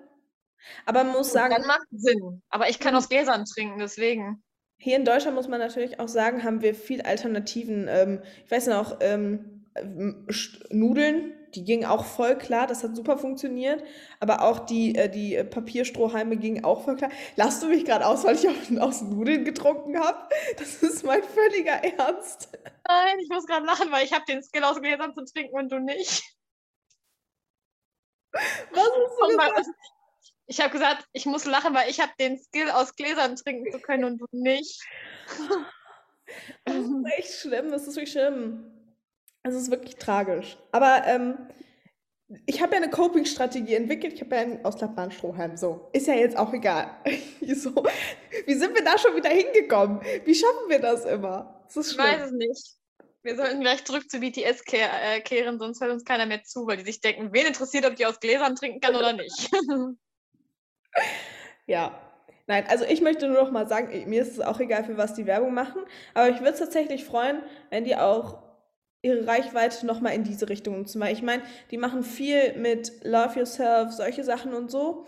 Aber man muss sagen, Dann macht Sinn. Aber ich kann aus Gläsern trinken, deswegen. Hier in Deutschland muss man natürlich auch sagen, haben wir viel Alternativen. Ähm, ich weiß noch, ähm, ähm, Nudeln, die gingen auch voll klar, das hat super funktioniert. Aber auch die, äh, die Papierstrohhalme gingen auch voll klar. Lachst du mich gerade aus, weil ich aus, [laughs] aus Nudeln getrunken habe? Das ist mein völliger Ernst. Nein, ich muss gerade lachen, weil ich habe den Skill aus Gläsern zu trinken und du nicht. Was mal- gesagt? Ich habe gesagt, ich muss lachen, weil ich habe den Skill aus Gläsern trinken zu können und du nicht. [laughs] Das ist echt schlimm, das ist wirklich schlimm. Es ist wirklich tragisch. Aber ähm, ich habe ja eine Coping-Strategie entwickelt. Ich habe ja einen ausklappbaren Strohhalm. So, ist ja jetzt auch egal. [laughs] so, wie sind wir da schon wieder hingekommen? Wie schaffen wir das immer? Das ist Ich weiß es nicht. Wir sollten gleich zurück zu BTS kehr äh, kehren, sonst hört uns keiner mehr zu, weil die sich denken, wen interessiert, ob die aus Gläsern trinken kann oder nicht. [laughs] Ja. Nein, also ich möchte nur noch mal sagen, mir ist es auch egal, für was die Werbung machen, aber ich würde es tatsächlich freuen, wenn die auch ihre Reichweite noch mal in diese Richtung nutzen, weil ich meine, die machen viel mit Love Yourself, solche Sachen und so,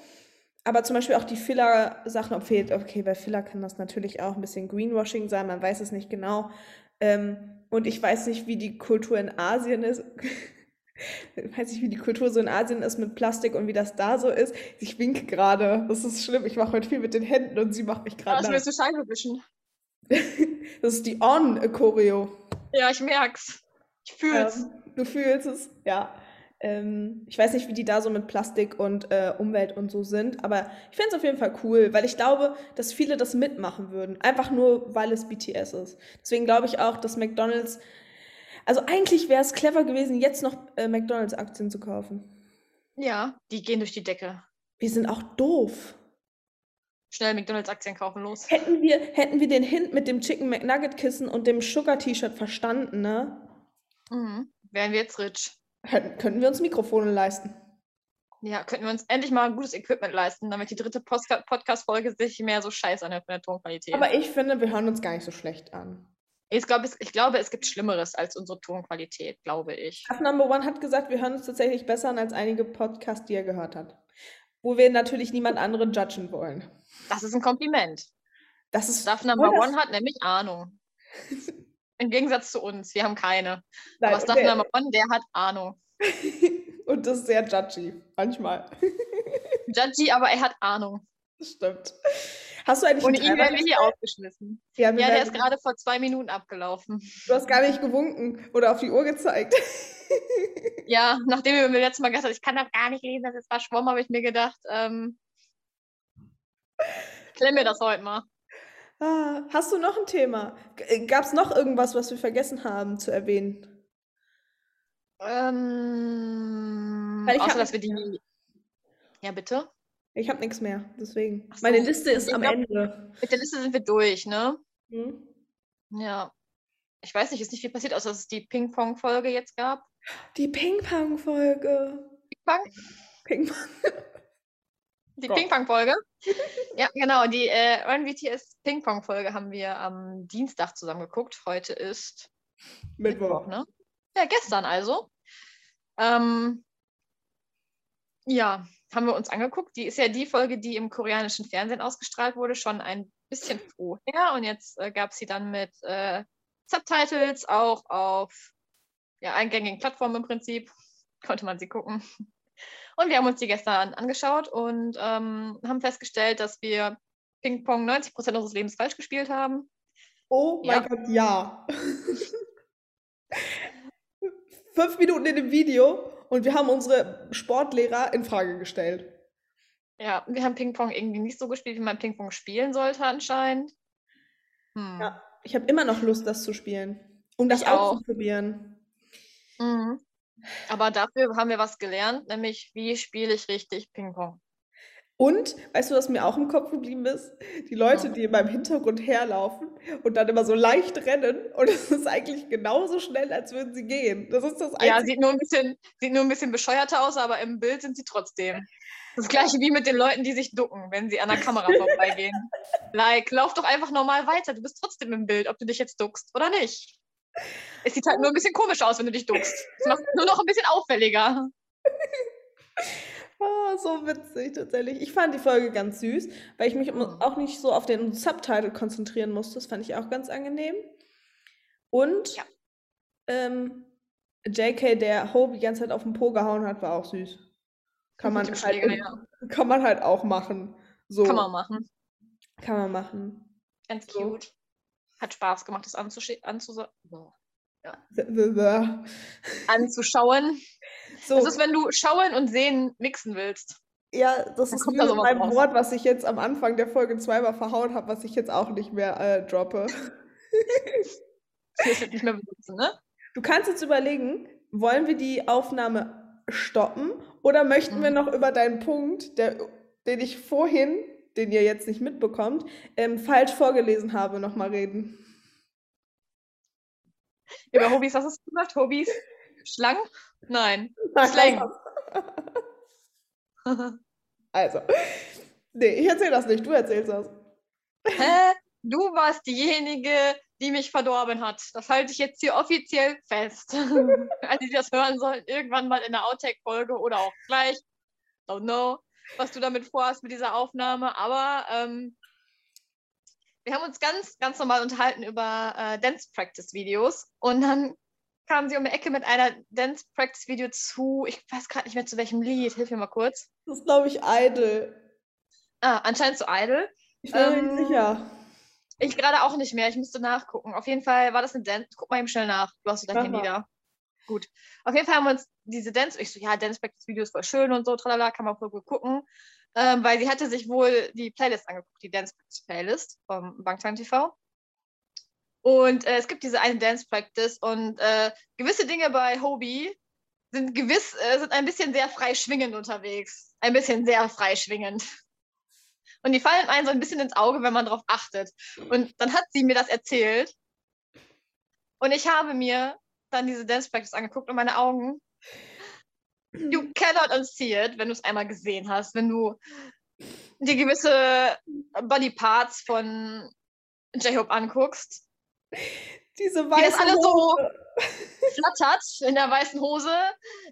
aber zum Beispiel auch die Filler-Sachen, ob fehlt, okay, bei Filler kann das natürlich auch ein bisschen Greenwashing sein, man weiß es nicht genau, ähm, und ich weiß nicht, wie die Kultur in Asien ist. [laughs] Ich [laughs] weiß nicht, wie die Kultur so in Asien ist mit Plastik und wie das da so ist. Ich winke gerade. Das ist schlimm. Ich mache heute viel mit den Händen und sie macht mich gerade Das nass. willst du Scheibe wischen. [laughs] Das ist die On-Choreo. Ja, ich merk's. Ich fühl's. Ähm, du fühlst es, ja. Ähm, ich weiß nicht, wie die da so mit Plastik und äh, Umwelt und so sind, aber ich fände es auf jeden Fall cool, weil ich glaube, dass viele das mitmachen würden. Einfach nur, weil es BTS ist. Deswegen glaube ich auch, dass McDonalds. Also eigentlich wäre es clever gewesen, jetzt noch äh, McDonalds-Aktien zu kaufen. Ja, die gehen durch die Decke. Wir sind auch doof. Schnell McDonalds-Aktien kaufen, los. Hätten wir, hätten wir den Hint mit dem Chicken McNugget-Kissen und dem Sugar-T-Shirt verstanden, ne? Mhm. Wären wir jetzt rich. Hätten, könnten wir uns Mikrofone leisten. Ja, könnten wir uns endlich mal gutes Equipment leisten, damit die dritte Podcast-Folge sich mehr so scheiß anhört von der Tonqualität. Aber ich finde, wir hören uns gar nicht so schlecht an. Ich, glaube, es, ich glaube, es gibt Schlimmeres als unsere Tonqualität, glaube ich. Tough Number One hat gesagt, wir hören uns tatsächlich besser an als einige Podcasts, die er gehört hat. Wo wir natürlich niemand anderen judgen wollen. Das ist ein Kompliment. Das ist. Stuff Number One hat nämlich Ahnung. [laughs] Im Gegensatz zu uns, wir haben keine. Nein, Aber und Stuff der- Number One, der hat Ahnung. [laughs] und das ist sehr judgy, manchmal. [laughs] Judgy, aber er hat Ahnung. Das stimmt. Hast du eigentlich einen ihn wir hier aufgeschmissen. Ja, Ja, der ist gerade vor zwei Minuten abgelaufen. Du hast gar nicht gewunken oder auf die Uhr gezeigt. [laughs] Ja, nachdem wir mir letztes Mal gesagt haben, ich kann das gar nicht lesen, das ist verschwommen, habe ich mir gedacht, ähm, klemm mir das heute mal. Ah, hast du noch ein Thema? Gab es noch irgendwas, was wir vergessen haben zu erwähnen? Ähm, ich außer, dass wir die. Ja, bitte? Ich habe nichts mehr, deswegen. Ach Meine so, Liste ist am glaub- Ende. Mit der Liste sind wir durch, ne? Hm? Ja. Ich weiß nicht, ist nicht viel passiert, außer dass es die Ping-Pong-Folge jetzt gab. Die Ping-Pong-Folge. Ping-Pong? Ping Die. Ping-Pong-Folge. [laughs] ja, genau. Die äh, RNVTS Ping-Pong-Folge haben wir am Dienstag zusammen geguckt. Heute ist Mittwoch. ne? Ja, gestern also. Ähm, ja, haben wir uns angeguckt. Die ist ja die Folge, die im koreanischen Fernsehen ausgestrahlt wurde, schon ein bisschen vorher. Und jetzt äh, gab es sie dann mit äh, Subtitles auch auf ja, eingängigen Plattformen im Prinzip. [laughs] Konnte man sie gucken. Und wir haben uns die gestern angeschaut und ähm, haben festgestellt, dass wir Ping-Pong 90 Prozent unseres Lebens falsch gespielt haben. Oh mein Ja. Gott, ja. [laughs] Fünf Minuten in dem Video und wir haben unsere Sportlehrer in Frage gestellt. Ja, wir haben Ping-Pong irgendwie nicht so gespielt, wie man Ping-Pong spielen sollte anscheinend. Hm. Ja. Ich habe immer noch Lust, das zu spielen. Um das Ich auch. auszuprobieren. Mhm. Aber dafür haben wir was gelernt, nämlich wie spiele ich richtig Ping-Pong. Und, weißt du, was mir auch im Kopf geblieben ist? Die Leute, Ja. die in meinem Hintergrund herlaufen und dann immer so leicht rennen und es ist eigentlich genauso schnell, als würden sie gehen. Das ist das Ja, Einzige. sieht nur ein bisschen, sieht nur ein bisschen bescheuerter aus, aber im Bild sind sie trotzdem. Das gleiche wie mit den Leuten, die sich ducken, wenn sie an der Kamera vorbeigehen. [laughs] Like, lauf doch einfach normal weiter. Du bist trotzdem im Bild, ob du dich jetzt duckst oder nicht. Es sieht halt nur ein bisschen komisch aus, wenn du dich duckst. Es macht nur noch ein bisschen auffälliger. [laughs] Ah, so witzig tatsächlich. Ich fand die Folge ganz süß, weil ich mich Mhm. auch nicht so auf den Subtitle konzentrieren musste. Das fand ich auch ganz angenehm. Und Ja. ähm, JK, der Hope die ganze Zeit auf den Po gehauen hat, war auch süß. Kann [laughs] man, halt, Schläger, ja. [laughs] kann man halt auch machen. So Kann man machen. kann man machen. Ganz So. cute. Hat Spaß gemacht, das anzusche- anzusa- so. anzuschauen. So, Das ist, wenn du schauen und sehen mixen willst. ja, das dann ist wie da mit sowas meinem raus. Wort, was ich jetzt am Anfang der Folge zweimal verhauen habe, was ich jetzt auch nicht mehr äh, droppe. [laughs] Das wird nicht mehr benutzen, ne? Du kannst jetzt überlegen, wollen wir die Aufnahme stoppen oder möchten wir Mhm. noch über deinen Punkt, der, den ich vorhin, den ihr jetzt nicht mitbekommt, ähm, falsch vorgelesen habe, nochmal reden? Über Hobbys, was hast du gesagt? Hobbys? Schlangen? Nein. Slang. [laughs] Also, nee, ich erzähle das nicht, du erzählst das. Hä? Du warst diejenige, die mich verdorben hat. Das halte ich jetzt hier offiziell fest. [laughs] Alle, die das hören sollen, irgendwann mal in der Outtake-Folge oder auch gleich. Don't know, was du damit vorhast mit dieser Aufnahme. Aber ähm, wir haben uns ganz, ganz normal unterhalten über äh, Dance Practice Videos. Und dann kam sie um die Ecke mit einer Dance Practice Video zu, ich weiß gerade nicht mehr zu welchem Lied, hilf mir mal kurz. Das ist, glaube ich, Idle. Ah, anscheinend zu Idol. Ich bin mir Ähm, nicht sicher. Ich gerade auch nicht mehr. Ich müsste nachgucken. Auf jeden Fall war das eine Dance. Guck mal eben schnell nach. Du hast so dein Handy da. Gut. Auf jeden Fall haben wir uns diese Dance. Ich so, ja, Dance Practice Videos voll schön und so, tralala, kann man voll gut gucken. Ähm, weil sie hatte sich wohl die Playlist angeguckt, die Dance Practice Playlist vom Bangtan TV. Und äh, es gibt diese eine Dance Practice und äh, gewisse Dinge bei Hobie sind gewiss, äh, sind ein bisschen sehr frei schwingend unterwegs. Ein bisschen sehr frei schwingend. Und die fallen einem so ein bisschen ins Auge, wenn man darauf achtet. Und dann hat sie mir das erzählt. Und ich habe mir dann diese Dance Practice angeguckt und meine Augen. You cannot unsee it, wenn du es einmal gesehen hast. Wenn du dir gewisse Body Parts von J-Hope anguckst, Diese das weiße alles so- Hose. flattert in der weißen Hose,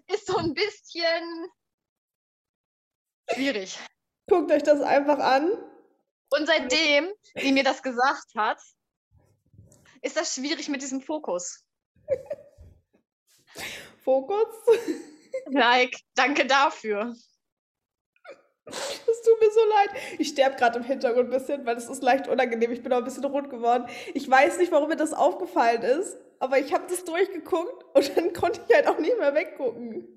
ist so ein bisschen schwierig. Guckt euch das einfach an. Und seitdem sie mir das gesagt hat, ist das schwierig mit diesem Fokus. [laughs] Fokus. Like, danke dafür. Es tut mir so leid. Ich sterbe gerade im Hintergrund ein bisschen, weil es ist leicht unangenehm. Ich bin auch ein bisschen rot geworden. Ich weiß nicht, warum mir das aufgefallen ist, aber ich habe das durchgeguckt und [laughs] dann konnte ich halt auch nicht mehr weggucken.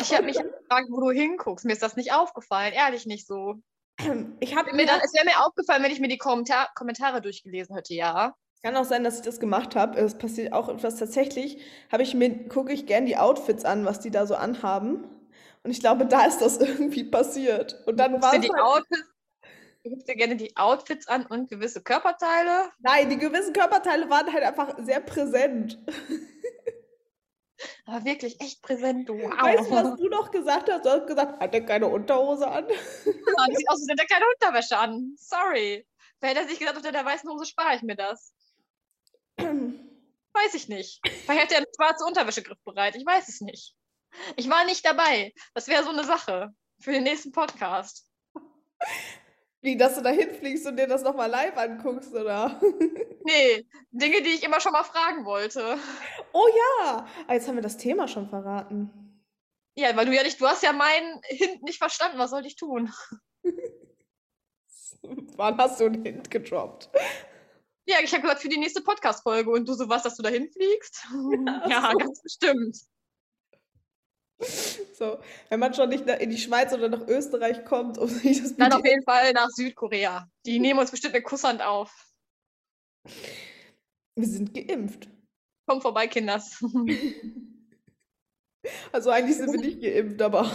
Ich habe mich gefragt, wo du hinguckst. Mir ist das nicht aufgefallen, ehrlich nicht so. [clears throat] Ich habe Mir dann, es wäre mir aufgefallen, wenn ich mir die Kommentar Kommentare durchgelesen hätte, ja. Kann auch sein, dass ich das gemacht habe. Es passiert auch etwas tatsächlich. Habe ich mir gucke ich gern die Outfits an, was die da so anhaben. Und ich glaube, da ist das irgendwie passiert. Und dann war die halt, Outfits, du guckst dir gerne die Outfits an und gewisse Körperteile. nein, die gewissen Körperteile waren halt einfach sehr präsent. Aber wirklich echt präsent. Wow. Weißt du, was du noch gesagt hast? Du hast gesagt, hat er keine Unterhose an? [laughs] Das sieht aus, als hätte er keine Unterwäsche an. Sorry. Wer hätte sich gesagt, unter der weißen Hose spare ich mir das? [clears throat] Weiß ich nicht. Vielleicht hätte er eine schwarze Unterwäsche griffbereit. Ich weiß es nicht. Ich war nicht dabei. Das wäre so eine Sache für den nächsten Podcast. Wie, dass du da hinfliegst und dir das nochmal live anguckst, oder? [laughs] Nee, Dinge, die ich immer schon mal fragen wollte. Oh ja! Ah, jetzt haben wir das Thema schon verraten. Ja, weil du ja nicht, du hast ja meinen Hint nicht verstanden. Was soll ich tun? [laughs] Wann hast du einen Hint gedroppt? Ja, ich habe gehört für die nächste Podcast-Folge und du so was, dass du da hinfliegst? [laughs] Ja, so. ganz bestimmt. So, wenn man schon nicht in die Schweiz oder nach Österreich kommt, um sich das Dann auf jeden Fall nach Südkorea. Die nehmen uns bestimmt eine Kusshand auf. Wir sind geimpft. Komm vorbei, Kinders. [laughs] Also eigentlich sind wir nicht geimpft, aber [laughs]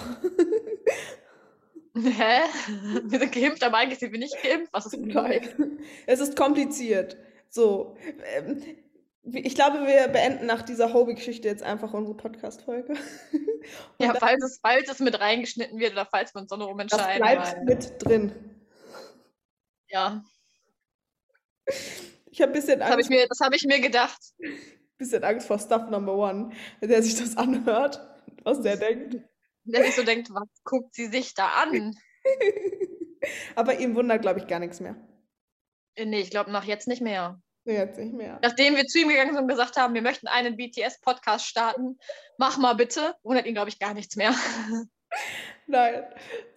Hä? Wir sind geimpft, aber eigentlich sind wir nicht geimpft. Was ist denn nein. Es ist kompliziert. So, ähm, ich glaube, wir beenden nach dieser Hobie-Geschichte jetzt einfach unsere Podcast-Folge. [laughs] Ja, falls es, falls es mit reingeschnitten wird oder falls wir uns so darum das bleibt weil, mit drin. ja, Ich habe ein bisschen das habe ich, Angst, mir- das hab ich mir gedacht. bisschen Angst vor Stuff Number One, wenn der sich das anhört, was der denkt. Der sich so denkt, was guckt sie sich da an? [laughs] Aber ihm wundert, glaube ich, gar nichts mehr. Äh, Nee, ich glaube nach jetzt nicht mehr. Jetzt nicht mehr. Nachdem wir zu ihm gegangen sind und gesagt haben, wir möchten einen BTS-Podcast starten, mach mal bitte, wundert ihn, glaube ich, gar nichts mehr. [laughs] Nein.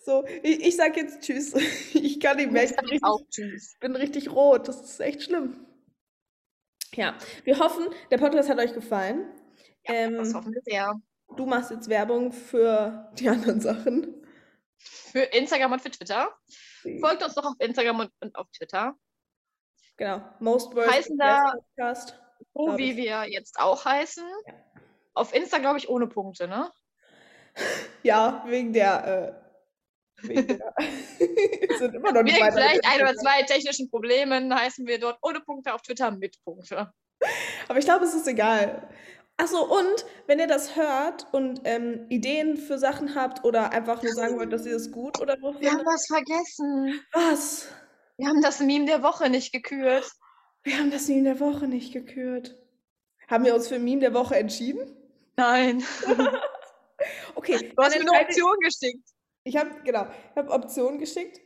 So, ich, ich sag jetzt Tschüss. [laughs] Ich kann nicht mehr. Ich bin richtig, auch tschüss. bin richtig rot. Das ist echt schlimm. Ja, wir hoffen, der Podcast hat euch gefallen. Das Ähm, hoffen wir sehr. du machst jetzt Werbung für die anderen Sachen. Für Instagram und für Twitter. Folgt uns doch auf Instagram und, und auf Twitter. Genau. Most Worst Heißen da- Podcast. So wie ich. wir jetzt auch heißen. Auf Insta, glaube ich, ohne Punkte, ne? [laughs] Ja, wegen der. Äh, wegen der [laughs] sind immer noch nicht Wegen vielleicht ein oder zwei technischen Problemen heißen wir dort ohne Punkte, auf Twitter mit Punkte. [laughs] Aber ich glaube, es ist egal. Achso, und wenn ihr das hört und ähm, Ideen für Sachen habt oder einfach nur sagen wollt, dass ihr es gut oder so Wir haben was vergessen. Was? Wir haben das Meme der Woche nicht gekürt. Wir haben das Meme der Woche nicht gekürt. Haben wir uns für Meme der Woche entschieden? Nein. [laughs] Okay, Du hast mir eine Option geschickt. Ich habe, genau, ich habe Optionen geschickt.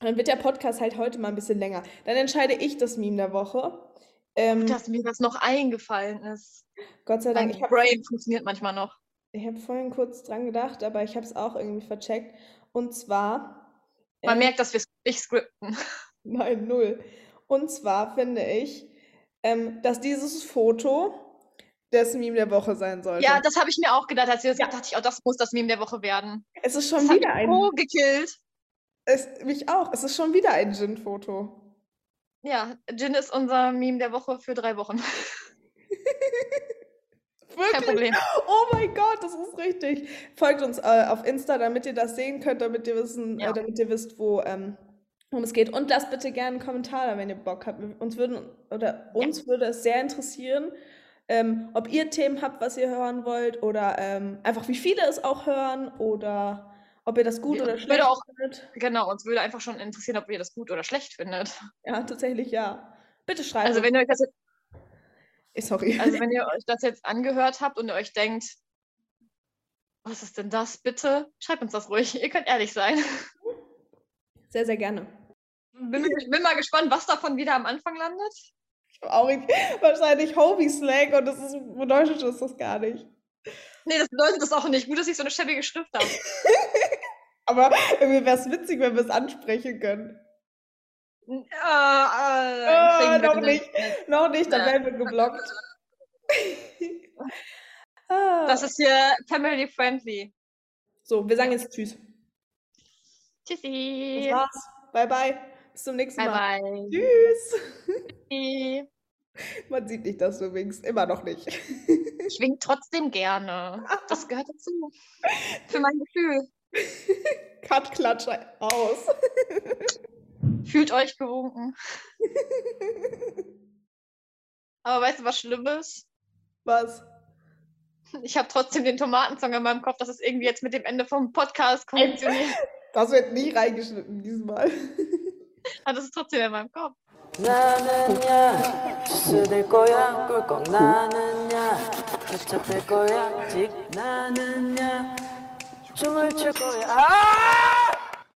Dann wird der Podcast halt heute mal ein bisschen länger. Dann entscheide ich das Meme der Woche. Ähm, Dass mir das noch eingefallen ist. Gott sei Dank, Mein habe Brain funktioniert manchmal noch. ich hab vorhin kurz dran gedacht, aber ich habe es auch irgendwie vercheckt. Und zwar. Man ähm, merkt, dass wir es nicht skripten. [laughs] Nein, null. Und zwar finde ich, ähm, dass dieses Foto das Meme der Woche sein sollte. Ja, das habe ich mir auch gedacht. Als ihr das Ja. dachte ich, oh, das muss das Meme der Woche werden. es ist Das schon hat wieder ein. so gekillt. Es, mich auch. Es ist schon wieder ein Gin-Foto. Ja, Jin ist unser Meme der Woche für drei Wochen. [laughs] Kein Wirklich? Problem. Oh mein Gott, das ist richtig. Folgt uns äh, auf Insta, damit ihr das sehen könnt, damit ihr wissen, Ja. äh, damit ihr wisst, wo ähm, worum es geht. Und lasst bitte gerne einen Kommentar da, wenn ihr Bock habt. Uns würden oder uns würde es sehr interessieren, ähm, ob ihr Themen habt, was ihr hören wollt, oder ähm, einfach wie viele es auch hören, oder ob ihr das gut Ja, oder schlecht auch- findet. Genau, uns würde einfach schon interessieren, ob ihr das gut oder schlecht findet. Ja, tatsächlich ja. Bitte schreibt Also wenn ihr euch das jetzt, Sorry. also wenn ihr [laughs] euch das jetzt angehört habt und ihr euch denkt, was ist denn das, bitte? Schreibt uns das ruhig. [laughs] Ihr könnt ehrlich sein. Sehr, sehr gerne. Bin, bin mal gespannt, was davon wieder am Anfang landet. Ich hab auch wahrscheinlich Hobie-Slang und das ist, bedeutet das das gar nicht. Nee, das bedeutet das auch nicht. Gut, dass ich so eine schäbige Schrift habe. [laughs] Aber irgendwie wäre es witzig, wenn wir es ansprechen können. Äh, äh, wir noch nicht. Noch nicht, dann Ja. werden wir geblockt. [laughs] Das ist hier family friendly. so, wir sagen jetzt Tschüss. Das Tschüssi. war's. Bye, bye. Bis zum nächsten Bye Mal. bye. Tschüss. Tschüssi. [laughs] Man sieht nicht, dass du winkst. Immer noch nicht. Ich wink trotzdem gerne. Das gehört dazu. Für mein Gefühl. [laughs] Cut, klatsch aus. [laughs] Fühlt euch gewunken. Aber weißt du, was Schlimmes? Was? Ich habe trotzdem den Tomatensong in meinem Kopf. Das ist irgendwie jetzt mit dem Ende vom Podcast konditioniert. Das wird nie reingeschnitten diesmal. In meinem Kopf. 나는야 주스될 거야 꿀꺽 나는야 붙잡힐 거야 직 나는야 춤을 출 거야 아!